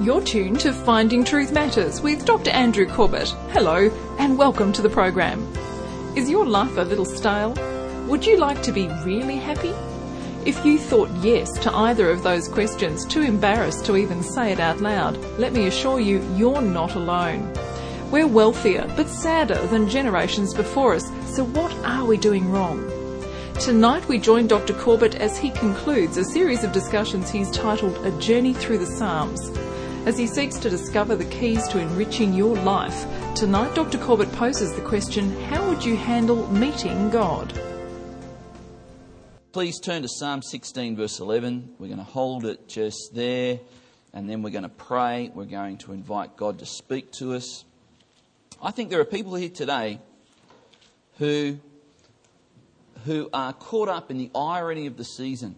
You're tuned to Finding Truth Matters with Dr. Andrew Corbett. Hello, and welcome to the program. Is your life a little stale? Would you like to be really happy? If you thought yes to either of those questions, too embarrassed to even say it out loud, let me assure you, you're not alone. We're wealthier but sadder than generations before us, so what are we doing wrong? Tonight we join Dr. Corbett as he concludes a series of discussions he's titled A Journey Through the Psalms. As he seeks to discover the keys to enriching your life, tonight Dr. Corbett poses the question How would you handle meeting God? Please turn to Psalm 16, verse 11. We're going to hold it just there, and then we're going to pray. We're going to invite God to speak to us. I think there are people here today who, who are caught up in the irony of the season.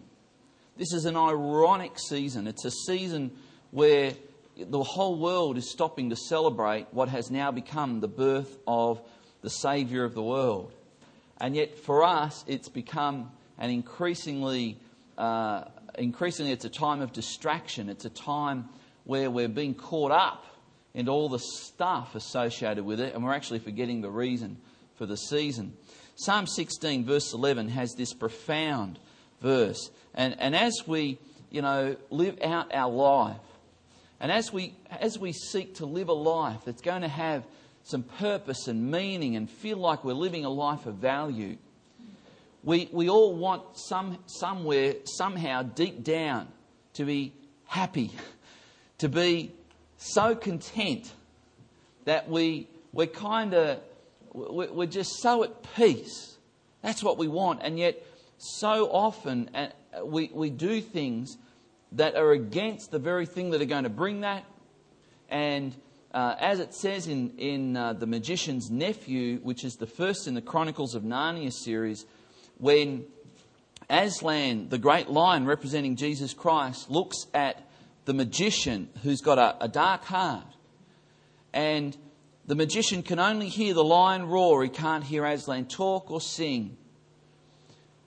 This is an ironic season. It's a season where the whole world is stopping to celebrate what has now become the birth of the Saviour of the world. And yet, for us, it's become an increasingly, uh, increasingly, it's a time of distraction. It's a time where we're being caught up in all the stuff associated with it, and we're actually forgetting the reason for the season. Psalm 16, verse 11, has this profound verse. And, and as we, you know, live out our life, and as we, as we seek to live a life that's going to have some purpose and meaning and feel like we're living a life of value, we, we all want some, somewhere, somehow, deep down, to be happy, to be so content that we, we're kind of, we're just so at peace. That's what we want. And yet, so often, uh, we, we do things that are against the very thing that are going to bring that. And uh, as it says in, in uh, The Magician's Nephew, which is the first in the Chronicles of Narnia series, when Aslan, the great lion representing Jesus Christ, looks at the magician who's got a, a dark heart, and the magician can only hear the lion roar, he can't hear Aslan talk or sing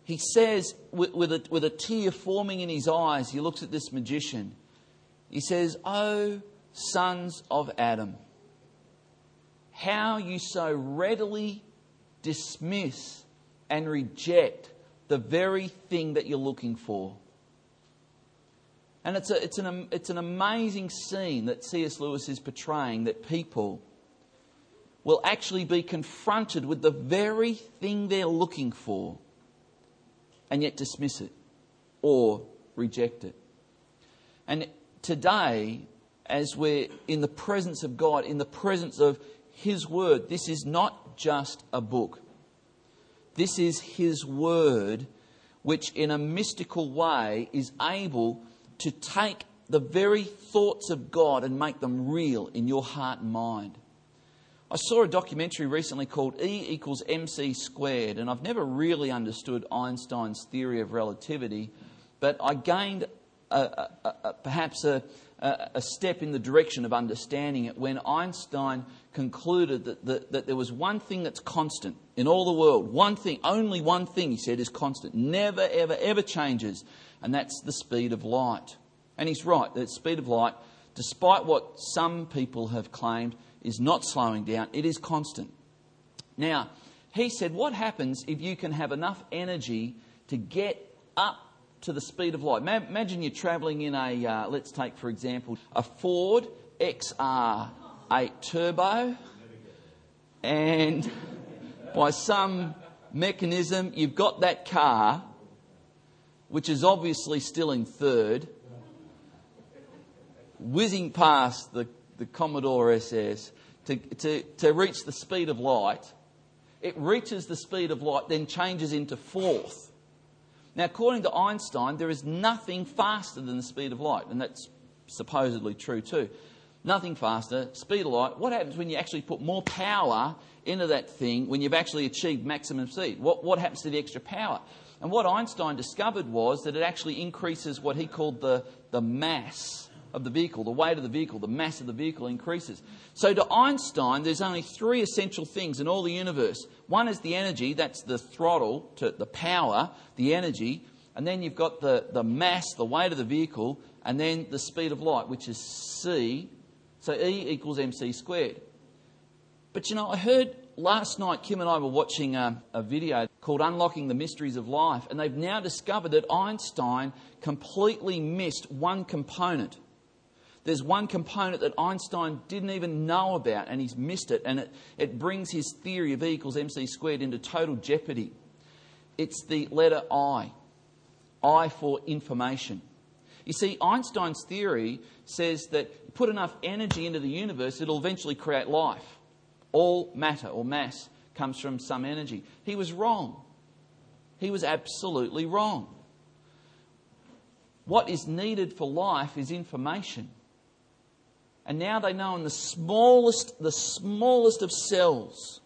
he says, with, with, a, with a tear forming in his eyes, he looks at this magician. He says, Oh, sons of Adam, how you so readily dismiss and reject the very thing that you're looking for. And it's, a, it's, an, it's an amazing scene that C.S. Lewis is portraying that people will actually be confronted with the very thing they're looking for and yet dismiss it or reject it. And today, as we're in the presence of God, in the presence of His Word, this is not just a book. This is His Word, which in a mystical way is able to take the very thoughts of God and make them real in your heart and mind. I saw a documentary recently called E equals mc squared, and I've never really understood Einstein's theory of relativity, but I gained a, a, a, perhaps a, step in the direction of understanding it when Einstein concluded that, that, that there was one thing that's constant in all the world. One thing, only one thing, he said, is constant. Never, ever, ever changes, and that's the speed of light. And he's right, the speed of light, despite what some people have claimed, is not slowing down, it is constant. Now, he said, What happens if you can have enough energy to get up to the speed of light? Imagine you're travelling in a, uh, let's take for example, a Ford XR8 Turbo, and by some mechanism, you've got that car, which is obviously still in third, whizzing past the, the Commodore SS, to, to, to reach the speed of light. It reaches the speed of light, then changes into fourth. Now, according to Einstein, there is nothing faster than the speed of light, and that's supposedly true too. Nothing faster, speed of light. What happens when you actually put more power into that thing when you've actually achieved maximum speed? What, what happens to the extra power? And what Einstein discovered was that it actually increases what he called the, the mass of the vehicle, the weight of the vehicle, the mass of the vehicle increases. So to Einstein, there's only three essential things in all the universe. One is the energy, that's the throttle, to the power, the energy. And then you've got the, the mass, the weight of the vehicle. and then the speed of light, which is c. So E equals mc squared. But you know, I heard last night, Kim and I were watching a, a, video called Unlocking the Mysteries of Life, and they've now discovered that Einstein completely missed one component. There's one component that Einstein didn't even know about, and he's missed it, and it, it brings his theory of E equals mc squared into total jeopardy. It's the letter I. I for information. You see, Einstein's theory says that put enough energy into the universe, it'll eventually create life. All matter or mass comes from some energy. He was wrong. He was absolutely wrong. What is needed for life is information. And now they know in the smallest, the smallest of cells,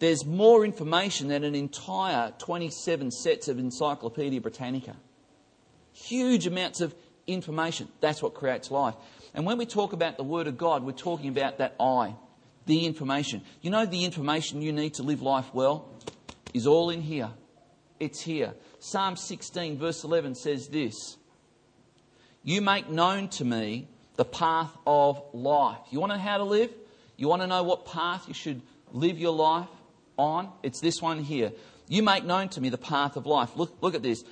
there's more information than an entire 27 sets of Encyclopedia Britannica. Huge amounts of information. That's what creates life. And when we talk about the Word of God, we're talking about that I, the information. You know, the information you need to live life well is all in here. It's here. Psalm 16, verse 11 says this You make known to me the path of life. You want to know how to live? You want to know what path you should live your life on? It's this one here. You make known to me the path of life. Look, look at this.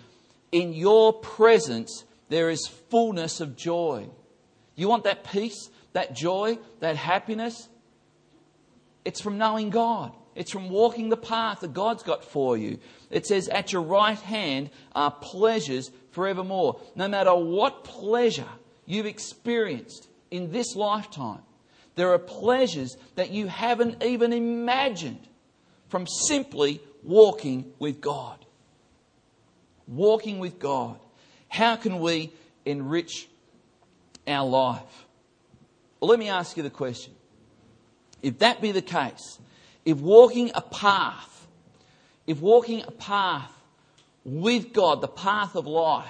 In your presence, there is fullness of joy. You want that peace, that joy, that happiness? It's from knowing God. It's from walking the path that God's got for you. It says, At your right hand are pleasures forevermore. No matter what pleasure you've experienced in this lifetime, there are pleasures that you haven't even imagined from simply walking with God walking with God. How can we enrich our life? Well, let me ask you the question. If that be the case, if walking a path, if walking a path with God, the path of life,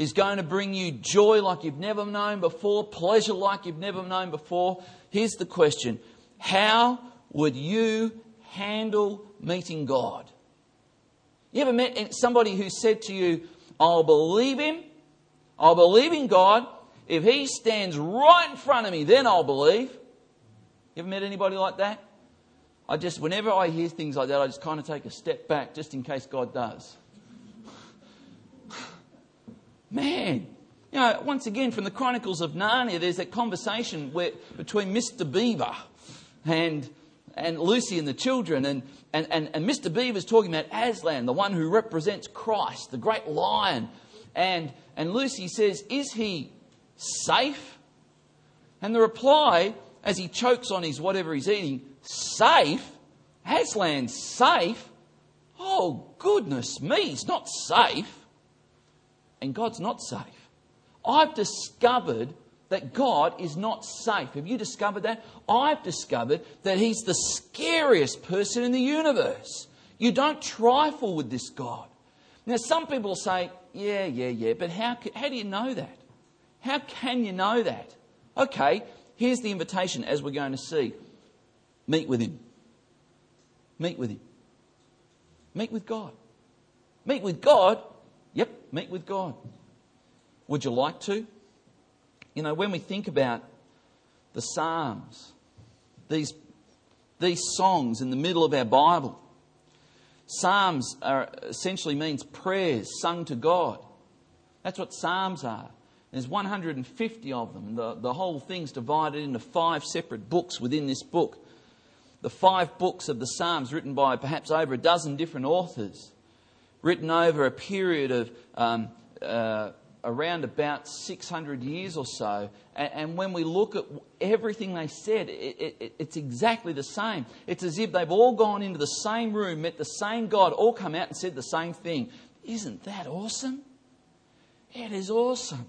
is going to bring you joy like you've never known before, pleasure like you've never known before, here's the question How would you handle meeting God? You ever met somebody who said to you, I'll believe him, I'll believe in God. If he stands right in front of me, then I'll believe. You ever met anybody like that? I just, whenever I hear things like that, I just kind of take a step back just in case God does. Man, you know, once again, from the Chronicles of Narnia, there's that conversation where, between Mr. Beaver and and Lucy and the children. And, and, and, and Mr. Beaver's talking about Aslan, the one who represents Christ, the great lion. And, and Lucy says, Is he safe? And the reply, as he chokes on his whatever he's eating, Safe? Aslan's safe? Oh, goodness me, he's not safe. And God's not safe. I've discovered that God is not safe. Have you discovered that? I've discovered that He's the scariest person in the universe. You don't trifle with this God. Now, some people say, yeah, yeah, yeah, but how, how do you know that? How can you know that? Okay, here's the invitation as we're going to see meet with Him. Meet with Him. Meet with God. Meet with God? Yep, meet with God. Would you like to? You know, when we think about the Psalms, these, these songs in the middle of our Bible, Psalms are, essentially means prayers sung to God. That's what Psalms are. There's 150 of them. The, the whole thing's divided into five separate books within this book. The five books of the Psalms, written by perhaps over a dozen different authors, written over a period of um, uh, around about 600 years or so. And, and when we look at everything they said, it, it, it's exactly the same. It's as if they've all gone into the same room, met the same God, all come out and said the same thing. Isn't that awesome? It is awesome.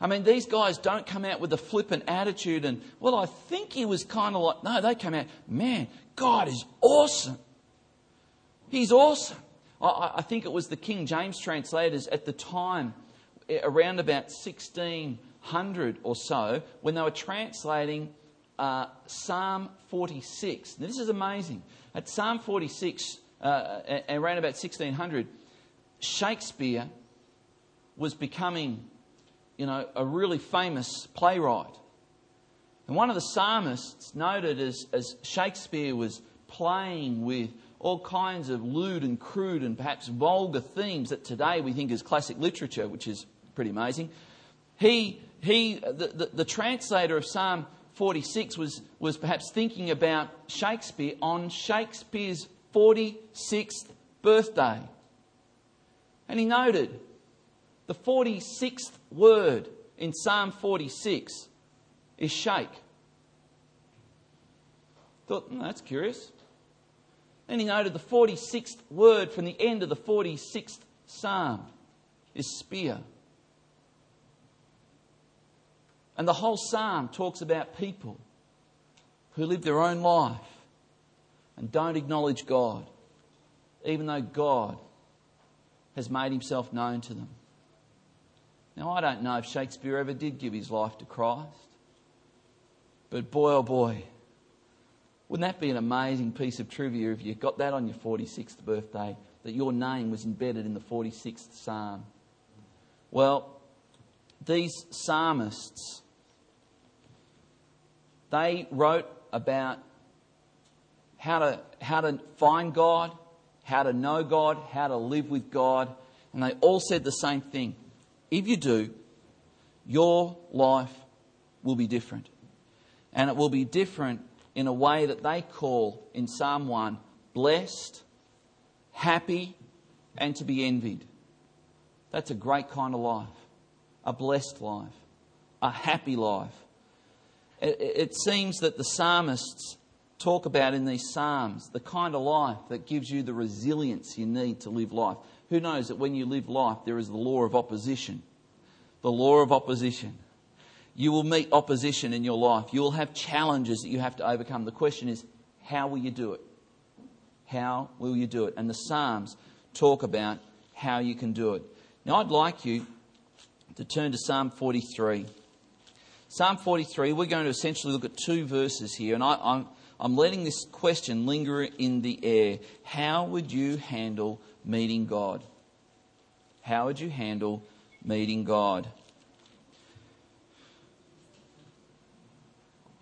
I mean, these guys don't come out with a flippant attitude and, well, I think he was kind of like, no, they come out, man, God is awesome. He's awesome. I, I think it was the King James translators at the time around about 1600 or so when they were translating uh, Psalm 46. Now, this is amazing. At Psalm 46, uh, around about 1600, Shakespeare was becoming you know, a really famous playwright. And one of the psalmists noted as, as Shakespeare was playing with all kinds of lewd and crude and perhaps vulgar themes that today we think is classic literature, which is pretty amazing. He, he the, the, the translator of Psalm 46 was, was perhaps thinking about Shakespeare on Shakespeare's 46th birthday. And he noted the 46th word in Psalm 46 is shake. Thought, hmm, that's curious. Then he noted the 46th word from the end of the 46th psalm is spear. And the whole psalm talks about people who live their own life and don't acknowledge God, even though God has made himself known to them. Now, I don't know if Shakespeare ever did give his life to Christ, but boy, oh boy, wouldn't that be an amazing piece of trivia if you got that on your 46th birthday, that your name was embedded in the 46th psalm? Well, these psalmists, they wrote about how to, how to find God, how to know God, how to live with God, and they all said the same thing. If you do, your life will be different. And it will be different in a way that they call in Psalm 1 blessed, happy, and to be envied. That's a great kind of life. A blessed life. A happy life. It, it seems that the psalmists talk about in these psalms the kind of life that gives you the resilience you need to live life. Who knows that when you live life, there is the law of opposition? The law of opposition. You will meet opposition in your life. You will have challenges that you have to overcome. The question is, how will you do it? How will you do it? And the Psalms talk about how you can do it. Now, I'd like you to turn to Psalm 43. Psalm 43, we're going to essentially look at two verses here, and I, I'm, I'm letting this question linger in the air. How would you handle meeting God? How would you handle meeting God?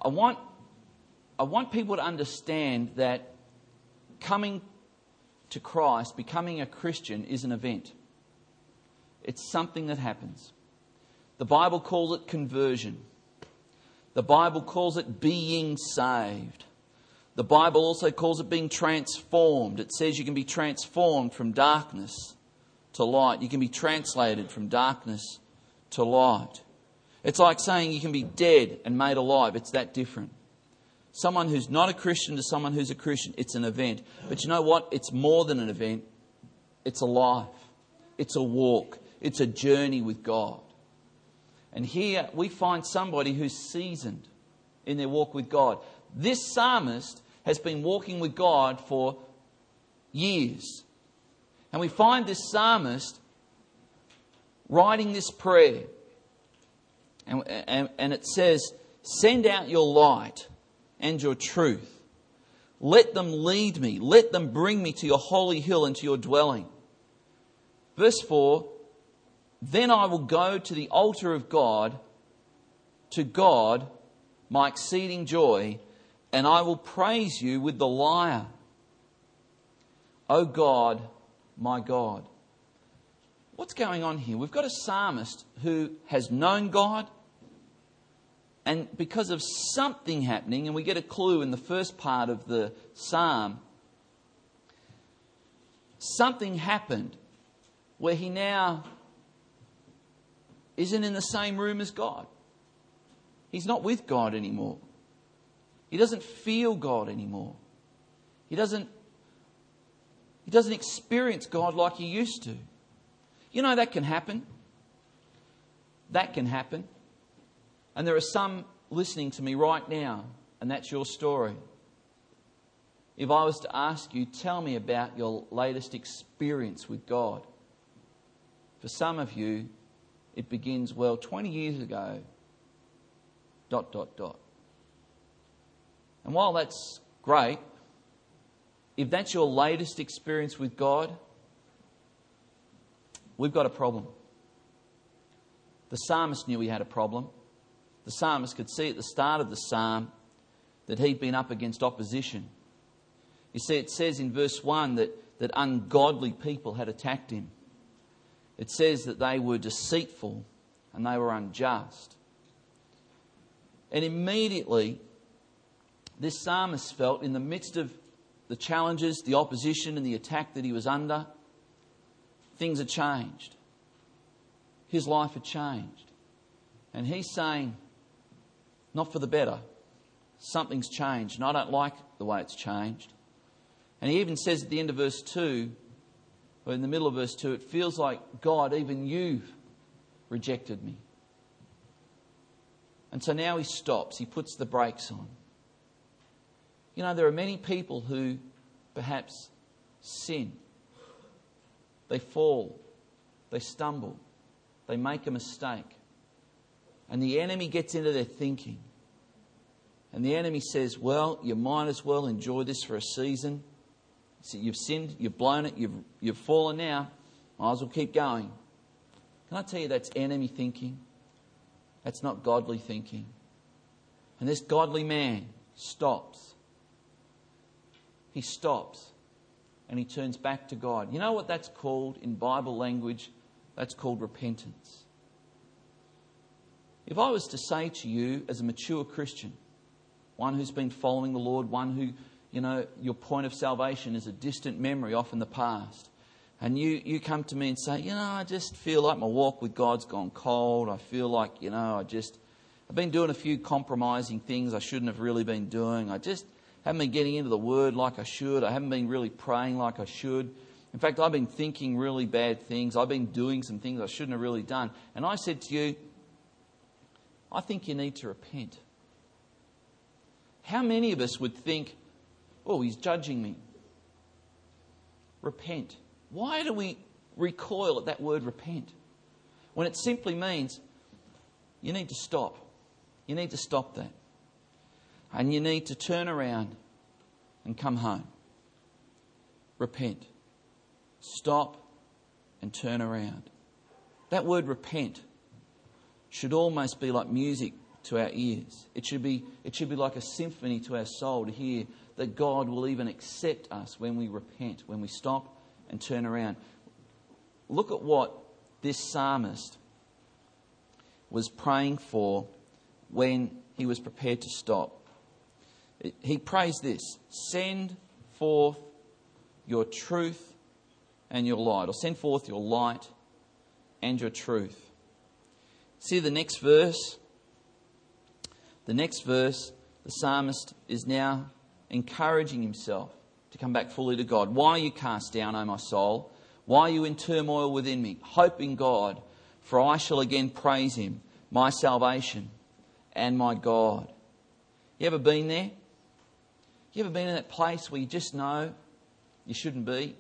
I want, I want people to understand that coming to Christ, becoming a Christian, is an event. It's something that happens. The Bible calls it conversion. The Bible calls it being saved. The Bible also calls it being transformed. It says you can be transformed from darkness to light. You can be translated from darkness to light. It's like saying you can be dead and made alive. It's that different. Someone who's not a Christian to someone who's a Christian, it's an event. But you know what? It's more than an event, it's a life, it's a walk, it's a journey with God. And here we find somebody who's seasoned in their walk with God. This psalmist has been walking with God for years. And we find this psalmist writing this prayer. And, and, and it says, Send out your light and your truth. Let them lead me. Let them bring me to your holy hill and to your dwelling. Verse 4 Then I will go to the altar of God, to God, my exceeding joy, and I will praise you with the lyre. O God, my God. What's going on here? We've got a psalmist who has known God, and because of something happening, and we get a clue in the first part of the psalm, something happened where he now isn't in the same room as God. He's not with God anymore. He doesn't feel God anymore. He doesn't, he doesn't experience God like he used to. You know, that can happen. That can happen. And there are some listening to me right now, and that's your story. If I was to ask you, tell me about your latest experience with God. For some of you, it begins, well, 20 years ago, dot, dot, dot. And while that's great, if that's your latest experience with God, we've got a problem. The psalmist knew he had a problem. The psalmist could see at the start of the psalm that he'd been up against opposition. You see, it says in verse 1 that, that ungodly people had attacked him. It says that they were deceitful and they were unjust. And immediately, this psalmist felt in the midst of the challenges, the opposition, and the attack that he was under, things had changed. His life had changed. And he's saying, not for the better. Something's changed, and I don't like the way it's changed. And he even says at the end of verse 2, or in the middle of verse 2, it feels like, God, even you've rejected me. And so now he stops, he puts the brakes on. You know, there are many people who perhaps sin. They fall, they stumble, they make a mistake. And the enemy gets into their thinking. And the enemy says, Well, you might as well enjoy this for a season. So you've sinned, you've blown it, you've, you've fallen now. Might as well keep going. Can I tell you that's enemy thinking? That's not godly thinking. And this godly man stops. He stops and he turns back to God. You know what that's called in Bible language? That's called repentance. If I was to say to you, as a mature Christian, one who's been following the Lord, one who, you know, your point of salvation is a distant memory off in the past, and you, you come to me and say, you know, I just feel like my walk with God's gone cold. I feel like, you know, I just, I've been doing a few compromising things I shouldn't have really been doing. I just haven't been getting into the Word like I should. I haven't been really praying like I should. In fact, I've been thinking really bad things. I've been doing some things I shouldn't have really done. And I said to you, I think you need to repent. How many of us would think, oh, he's judging me? Repent. Why do we recoil at that word repent? When it simply means you need to stop. You need to stop that. And you need to turn around and come home. Repent. Stop and turn around. That word repent should almost be like music to our ears. It should be, it should be like a symphony to our soul to hear that God will even accept us when we repent, when we stop and turn around. Look at what this psalmist was praying for when he was prepared to stop. He prays this Send forth your truth and your light, or send forth your light and your truth. See the next verse? The next verse, the psalmist is now encouraging himself to come back fully to God. Why are you cast down, O my soul? Why are you in turmoil within me? Hope in God, for I shall again praise him, my salvation and my God. You ever been there? You ever been in that place where you just know you shouldn't be?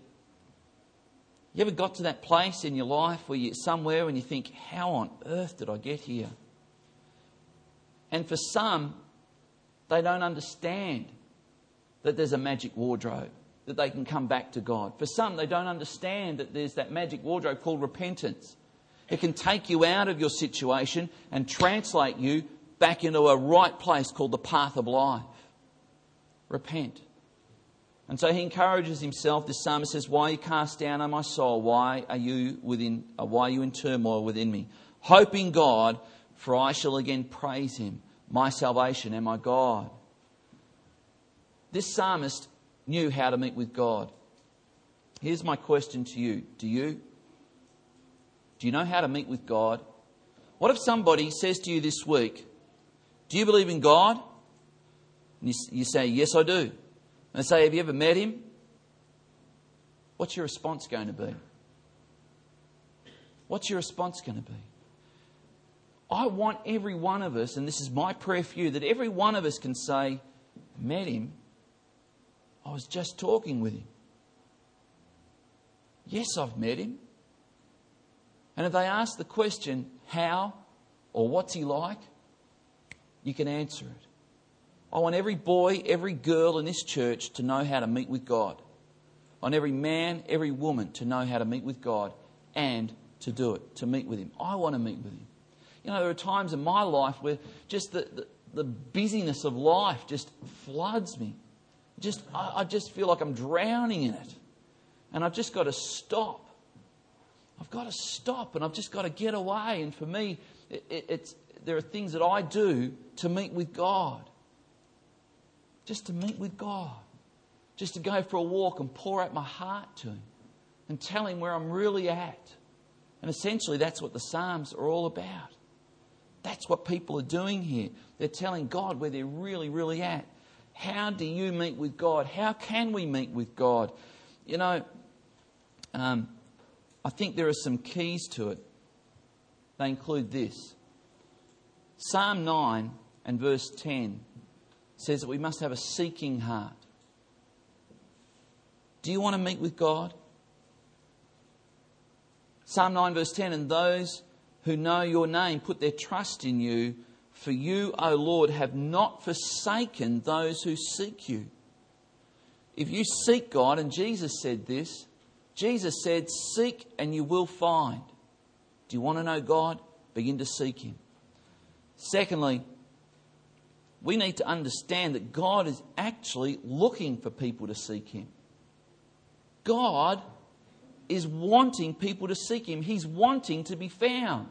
You ever got to that place in your life where you're somewhere and you think, how on earth did I get here? And for some, they don't understand that there's a magic wardrobe, that they can come back to God. For some, they don't understand that there's that magic wardrobe called repentance. It can take you out of your situation and translate you back into a right place called the path of life. Repent. And so he encourages himself. This psalmist says, Why are you cast down, O my soul? Why are you within uh, why are you in turmoil within me? Hope in God, for I shall again praise him, my salvation and my God. This psalmist knew how to meet with God. Here's my question to you. Do you? Do you know how to meet with God? What if somebody says to you this week, Do you believe in God? You say, Yes, I do. And they say, Have you ever met him? What's your response going to be? What's your response going to be? I want every one of us, and this is my prayer for you, that every one of us can say, Met him. I was just talking with him. Yes, I've met him. And if they ask the question, How or what's he like? You can answer it. I want every boy, every girl in this church to know how to meet with God. I want every man, every woman to know how to meet with God and to do it, to meet with Him. I want to meet with Him. You know, there are times in my life where just the, the, the busyness of life just floods me. Just, I, I just feel like I'm drowning in it. And I've just got to stop. I've got to stop and I've just got to get away. And for me, it, it, it's, there are things that I do to meet with God. Just to meet with God. Just to go for a walk and pour out my heart to Him and tell Him where I'm really at. And essentially, that's what the Psalms are all about. That's what people are doing here. They're telling God where they're really, really at. How do you meet with God? How can we meet with God? You know, um, I think there are some keys to it. They include this Psalm 9 and verse 10 says that we must have a seeking heart. Do you want to meet with God? Psalm 9, verse 10 And those who know your name put their trust in you, for you, O Lord, have not forsaken those who seek you. If you seek God, and Jesus said this, Jesus said, Seek and you will find. Do you want to know God? Begin to seek Him. Secondly, we need to understand that God is actually looking for people to seek Him. God is wanting people to seek Him, He's wanting to be found.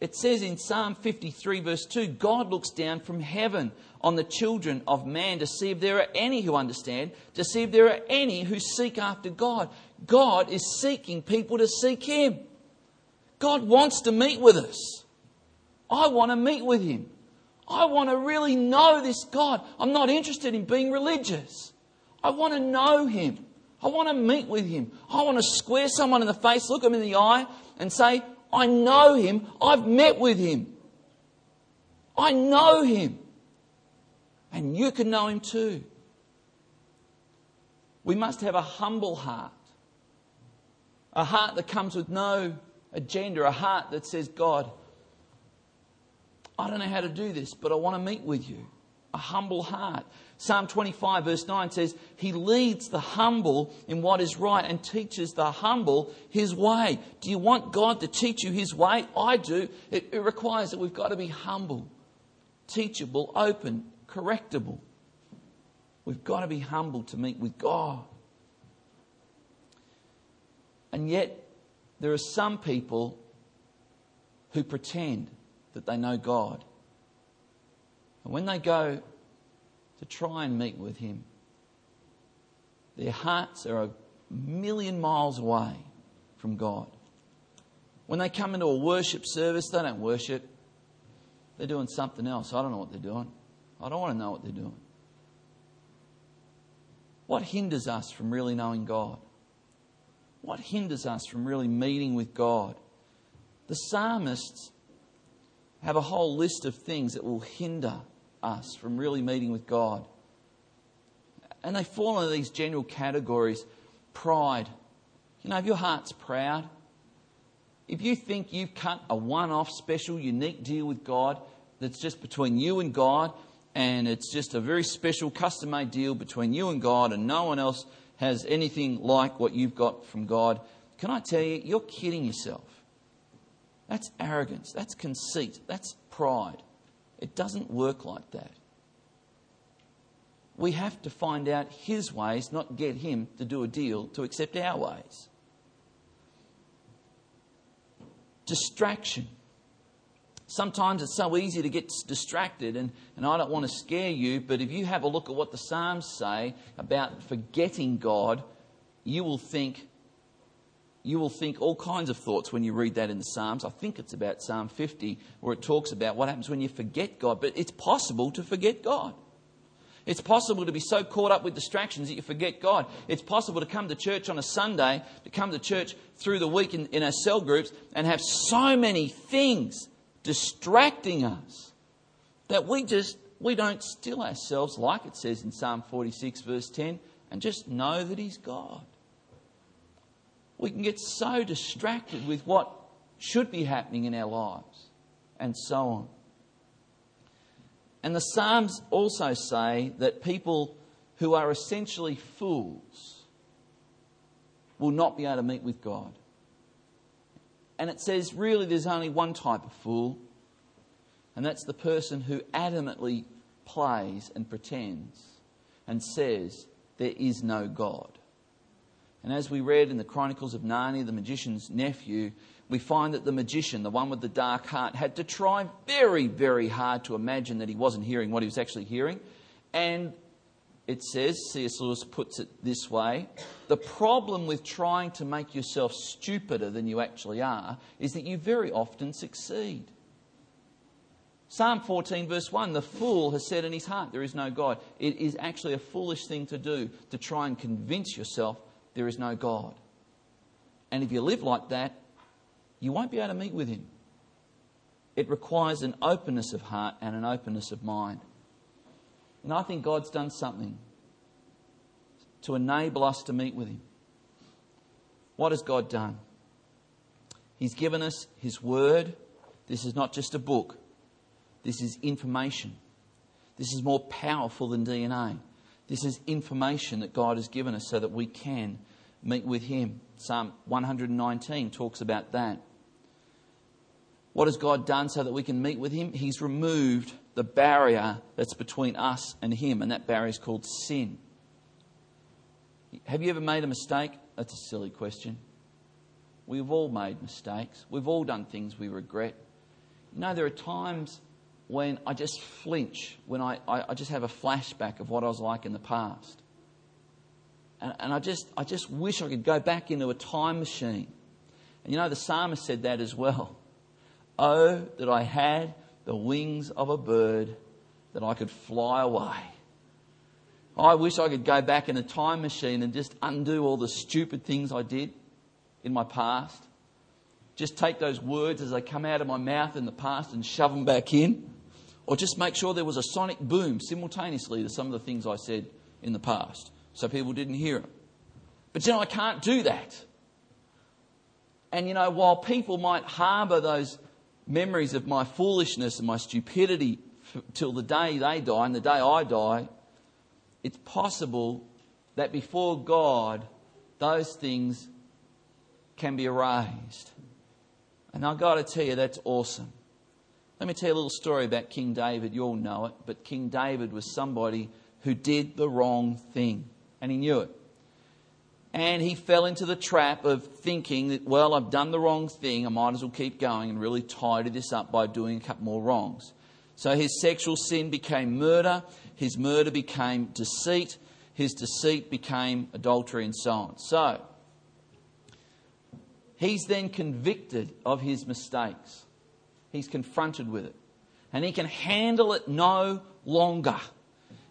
It says in Psalm 53, verse 2 God looks down from heaven on the children of man to see if there are any who understand, to see if there are any who seek after God. God is seeking people to seek Him. God wants to meet with us. I want to meet with Him. I want to really know this God. I'm not interested in being religious. I want to know Him. I want to meet with Him. I want to square someone in the face, look them in the eye, and say, I know him. I've met with him. I know him. And you can know him too. We must have a humble heart. A heart that comes with no agenda. A heart that says, God, I don't know how to do this, but I want to meet with you. A humble heart. Psalm 25, verse 9 says, He leads the humble in what is right and teaches the humble His way. Do you want God to teach you His way? I do. It, it requires that we've got to be humble, teachable, open, correctable. We've got to be humble to meet with God. And yet, there are some people who pretend that they know God. And when they go to try and meet with Him. Their hearts are a million miles away from God. When they come into a worship service, they don't worship. They're doing something else. I don't know what they're doing. I don't want to know what they're doing. What hinders us from really knowing God? What hinders us from really meeting with God? The psalmists have a whole list of things that will hinder us from really meeting with God. And they fall into these general categories pride. You know, if your heart's proud, if you think you've cut a one off, special, unique deal with God that's just between you and God, and it's just a very special, custom made deal between you and God, and no one else has anything like what you've got from God, can I tell you, you're kidding yourself. That's arrogance, that's conceit, that's pride. It doesn't work like that. We have to find out His ways, not get Him to do a deal to accept our ways. Distraction. Sometimes it's so easy to get distracted, and, and I don't want to scare you, but if you have a look at what the Psalms say about forgetting God, you will think, you will think all kinds of thoughts when you read that in the Psalms. I think it's about Psalm 50, where it talks about what happens when you forget God. But it's possible to forget God. It's possible to be so caught up with distractions that you forget God. It's possible to come to church on a Sunday, to come to church through the week in, in our cell groups, and have so many things distracting us that we just we don't still ourselves, like it says in Psalm 46, verse 10, and just know that He's God we can get so distracted with what should be happening in our lives and so on. And the Psalms also say that people who are essentially fools will not be able to meet with God. And it says, really, there's only one type of fool, and that's the person who adamantly plays and pretends and says, There is no God. And as we read in the Chronicles of Narnia, the magician's nephew, we find that the magician, the one with the dark heart, had to try very, very hard to imagine that he wasn't hearing what he was actually hearing. And it says, C.S. Lewis puts it this way the problem with trying to make yourself stupider than you actually are is that you very often succeed. Psalm 14, verse 1 The fool has said in his heart, There is no God. It is actually a foolish thing to do to try and convince yourself there is no God. And if you live like that, you won't be able to meet with Him. It requires an openness of heart and an openness of mind. And I think God's done something to enable us to meet with Him. What has God done? He's given us His Word. This is not just a book, this is information. This is more powerful than DNA. This is information that God has given us so that we can meet with Him. Psalm 119 talks about that. What has God done so that we can meet with Him? He's removed the barrier that's between us and Him, and that barrier is called sin. Have you ever made a mistake? That's a silly question. We've all made mistakes. We've all done things we regret. You know, there are times when I just flinch, when I, I, I just have a flashback of what I was like in the past. And, and I, just, I just wish I could go back into a time machine. And you know, the psalmist said that as well. Oh, that I had the wings of a bird, that I could fly away. I wish I could go back in a time machine and just undo all the stupid things I did in my past. Just take those words as they come out of my mouth in the past and shove them back in. Or just make sure there was a sonic boom simultaneously to some of the things I said in the past so people didn't hear them. But you know, I can't do that. And you know, while people might harbour those memories of my foolishness and my stupidity f- till the day they die and the day I die, it's possible that before God, those things can be erased. And I've got to tell you, that's awesome. Let me tell you a little story about King David. You all know it, but King David was somebody who did the wrong thing, and he knew it. And he fell into the trap of thinking that, well, I've done the wrong thing, I might as well keep going and really tidy this up by doing a couple more wrongs. So his sexual sin became murder, his murder became deceit, his deceit became adultery, and so on. So, he's then convicted of his mistakes he's confronted with it. And he can handle it no longer.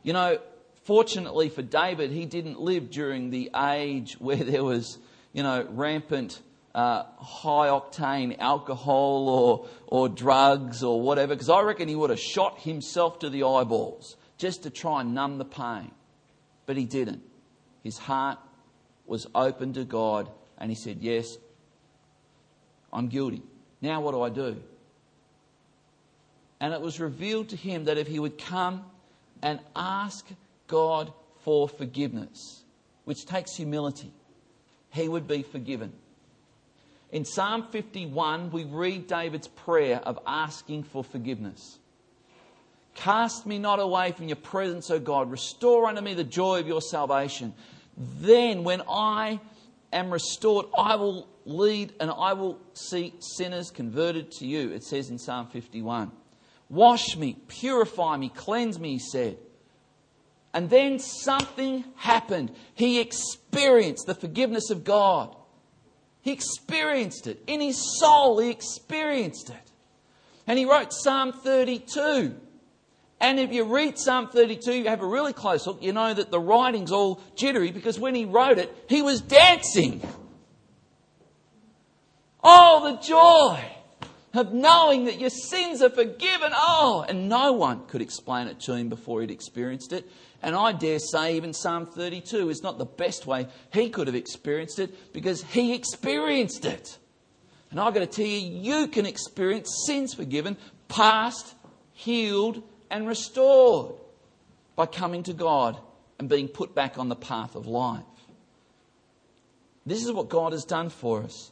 You know, fortunately for David, he didn't live during the age where there was, you know, rampant uh, high octane alcohol or, or drugs or whatever, because I reckon he would have shot himself to the eyeballs just to try and numb the pain. But he didn't. His heart was open to God and he said, Yes, I'm guilty. Now what do I do? And it was revealed to him that if he would come and ask God for forgiveness, which takes humility, he would be forgiven. In Psalm 51, we read David's prayer of asking for forgiveness. Cast me not away from your presence, O God. Restore unto me the joy of your salvation. Then, when I am restored, I will lead and I will see sinners converted to you. It says in Psalm 51. Wash me, purify me, cleanse me, he said. And then something happened. He experienced the forgiveness of God. He experienced it. In his soul, he experienced it. And he wrote Psalm 32. And if you read Psalm 32, you have a really close look, you know that the writing's all jittery because when he wrote it, he was dancing. Oh, the joy! Of knowing that your sins are forgiven. Oh, and no one could explain it to him before he'd experienced it. And I dare say, even Psalm 32 is not the best way he could have experienced it because he experienced it. And I've got to tell you, you can experience sins forgiven, past, healed, and restored by coming to God and being put back on the path of life. This is what God has done for us.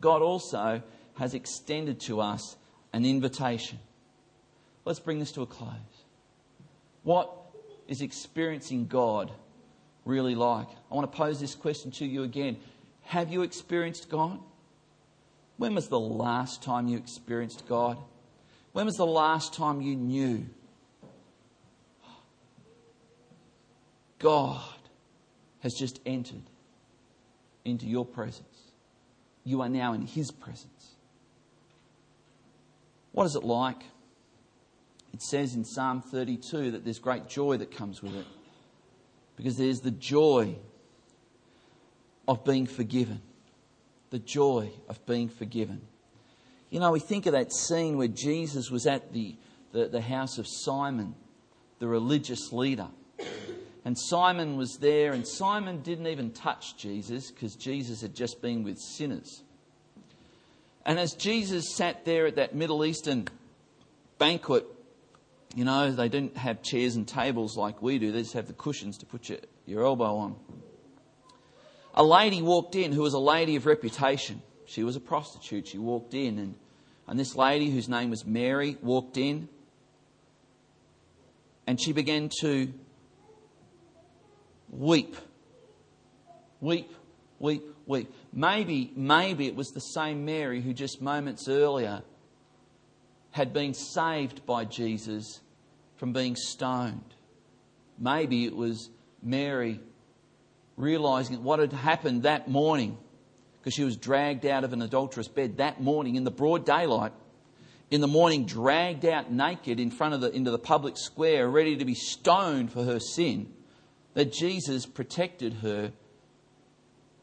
God also has extended to us an invitation. Let's bring this to a close. What is experiencing God really like? I want to pose this question to you again. Have you experienced God? When was the last time you experienced God? When was the last time you knew God has just entered into your presence? You are now in His presence. What is it like? It says in Psalm 32 that there's great joy that comes with it because there's the joy of being forgiven. The joy of being forgiven. You know, we think of that scene where Jesus was at the, the, the house of Simon, the religious leader. And Simon was there, and Simon didn't even touch Jesus because Jesus had just been with sinners. And as Jesus sat there at that Middle Eastern banquet, you know, they didn't have chairs and tables like we do, they just have the cushions to put your, your elbow on. A lady walked in who was a lady of reputation. She was a prostitute. She walked in, and, and this lady, whose name was Mary, walked in, and she began to weep. Weep, weep, weep. Maybe, maybe it was the same Mary who just moments earlier had been saved by Jesus from being stoned. Maybe it was Mary realizing what had happened that morning because she was dragged out of an adulterous bed that morning in the broad daylight. In the morning, dragged out naked in front of the, into the public square, ready to be stoned for her sin, that Jesus protected her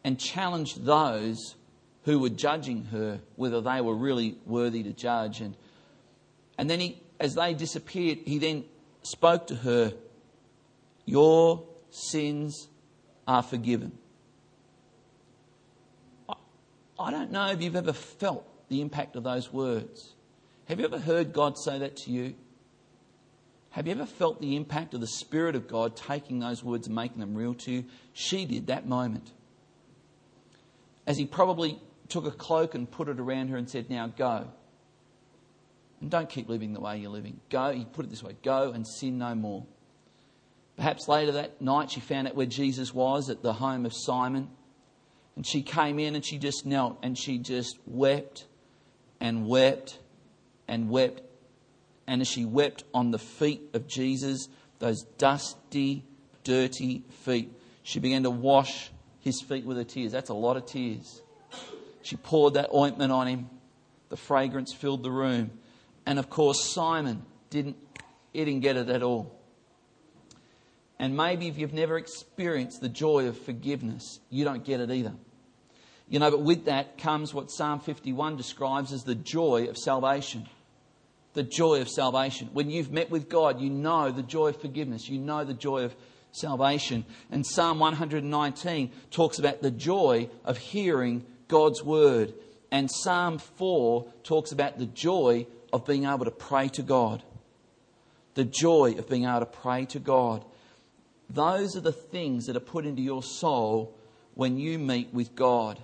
and challenged those who were judging her whether they were really worthy to judge. And, and then, he, as they disappeared, he then spoke to her, Your sins are forgiven. I don't know if you've ever felt the impact of those words. Have you ever heard God say that to you? Have you ever felt the impact of the Spirit of God taking those words and making them real to you? She did that moment. As He probably took a cloak and put it around her and said, Now go. And don't keep living the way you're living. Go, He put it this way go and sin no more. Perhaps later that night she found out where Jesus was at the home of Simon. And she came in and she just knelt and she just wept and wept and wept. And as she wept on the feet of Jesus, those dusty, dirty feet, she began to wash his feet with her tears. That's a lot of tears. She poured that ointment on him. The fragrance filled the room. And of course, Simon didn't, he didn't get it at all. And maybe if you've never experienced the joy of forgiveness, you don't get it either. You know, but with that comes what Psalm 51 describes as the joy of salvation. The joy of salvation. When you've met with God, you know the joy of forgiveness. You know the joy of salvation. And Psalm 119 talks about the joy of hearing God's word. And Psalm 4 talks about the joy of being able to pray to God. The joy of being able to pray to God. Those are the things that are put into your soul when you meet with God.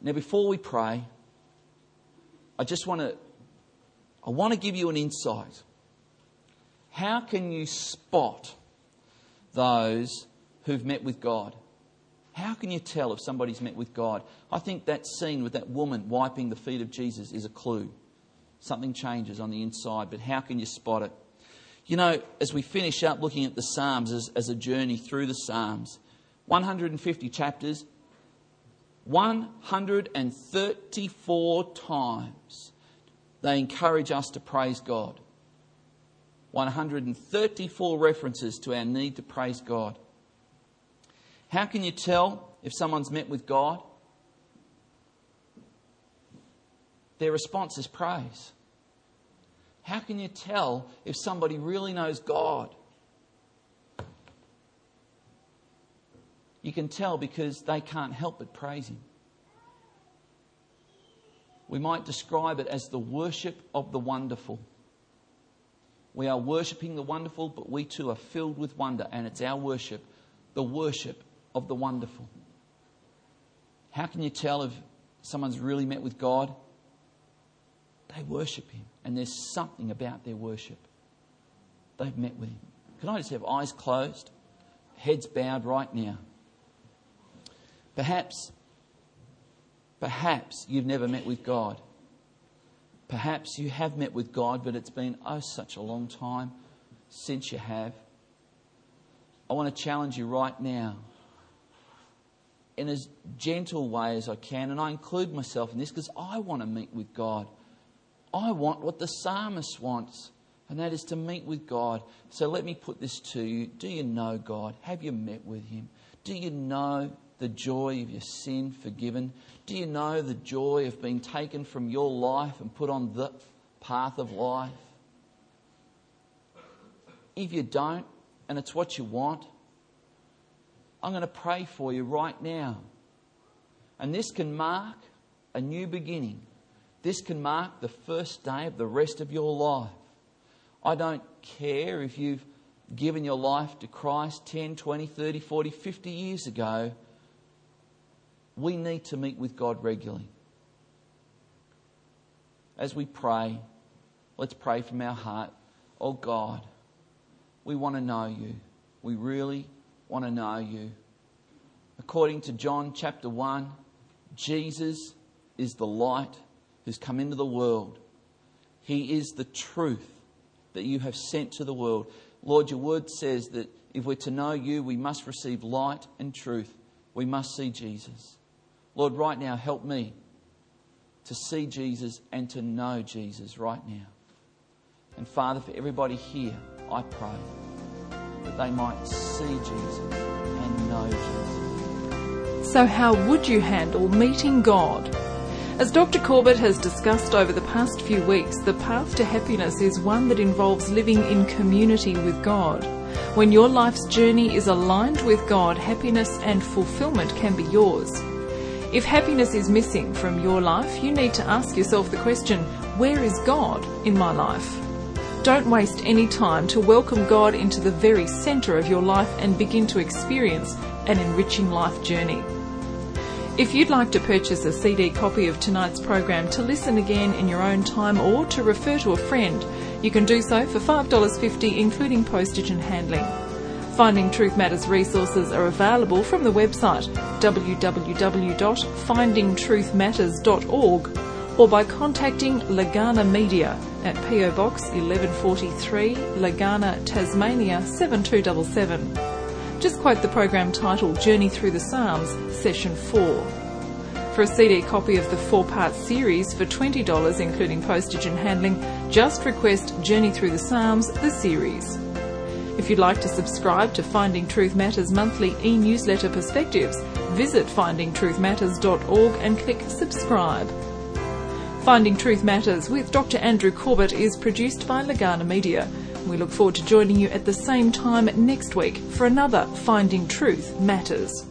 Now, before we pray, I just want to I want to give you an insight. How can you spot those who've met with God? How can you tell if somebody's met with God? I think that scene with that woman wiping the feet of Jesus is a clue. Something changes on the inside, but how can you spot it? You know, as we finish up looking at the Psalms as, as a journey through the Psalms, 150 chapters, 134 times they encourage us to praise God. 134 references to our need to praise God. How can you tell if someone's met with God? Their response is praise. How can you tell if somebody really knows God? You can tell because they can't help but praise Him. We might describe it as the worship of the wonderful. We are worshipping the wonderful, but we too are filled with wonder, and it's our worship, the worship of the wonderful. How can you tell if someone's really met with God? They worship Him, and there's something about their worship. They've met with Him. Can I just have eyes closed, heads bowed right now? Perhaps, perhaps you've never met with God. Perhaps you have met with God, but it's been oh such a long time since you have. I want to challenge you right now in as gentle way as I can, and I include myself in this because I want to meet with God. I want what the psalmist wants, and that is to meet with God. So let me put this to you. Do you know God? Have you met with Him? Do you know the joy of your sin forgiven? Do you know the joy of being taken from your life and put on the path of life? If you don't, and it's what you want, I'm going to pray for you right now. And this can mark a new beginning. This can mark the first day of the rest of your life. I don't care if you've given your life to Christ 10, 20, 30, 40, 50 years ago. We need to meet with God regularly. As we pray, let's pray from our heart. Oh God, we want to know you. We really want to know you. According to John chapter 1, Jesus is the light who's come into the world. He is the truth that you have sent to the world. Lord, your word says that if we're to know you, we must receive light and truth. We must see Jesus. Lord, right now, help me to see Jesus and to know Jesus right now. And Father, for everybody here, I pray that they might see Jesus and know Jesus. So, how would you handle meeting God? As Dr. Corbett has discussed over the past few weeks, the path to happiness is one that involves living in community with God. When your life's journey is aligned with God, happiness and fulfillment can be yours. If happiness is missing from your life, you need to ask yourself the question where is God in my life? Don't waste any time to welcome God into the very centre of your life and begin to experience an enriching life journey. If you'd like to purchase a CD copy of tonight's program to listen again in your own time or to refer to a friend, you can do so for $5.50 including postage and handling. Finding Truth Matters resources are available from the website www.findingtruthmatters.org or by contacting Legana Media at PO Box 1143, Legana, Tasmania 7277. Just quote the program title Journey Through the Psalms, Session 4. For a CD copy of the four part series for $20, including postage and handling, just request Journey Through the Psalms, the series. If you'd like to subscribe to Finding Truth Matters monthly e newsletter perspectives, visit findingtruthmatters.org and click subscribe. Finding Truth Matters with Dr. Andrew Corbett is produced by Legana Media. We look forward to joining you at the same time next week for another Finding Truth Matters.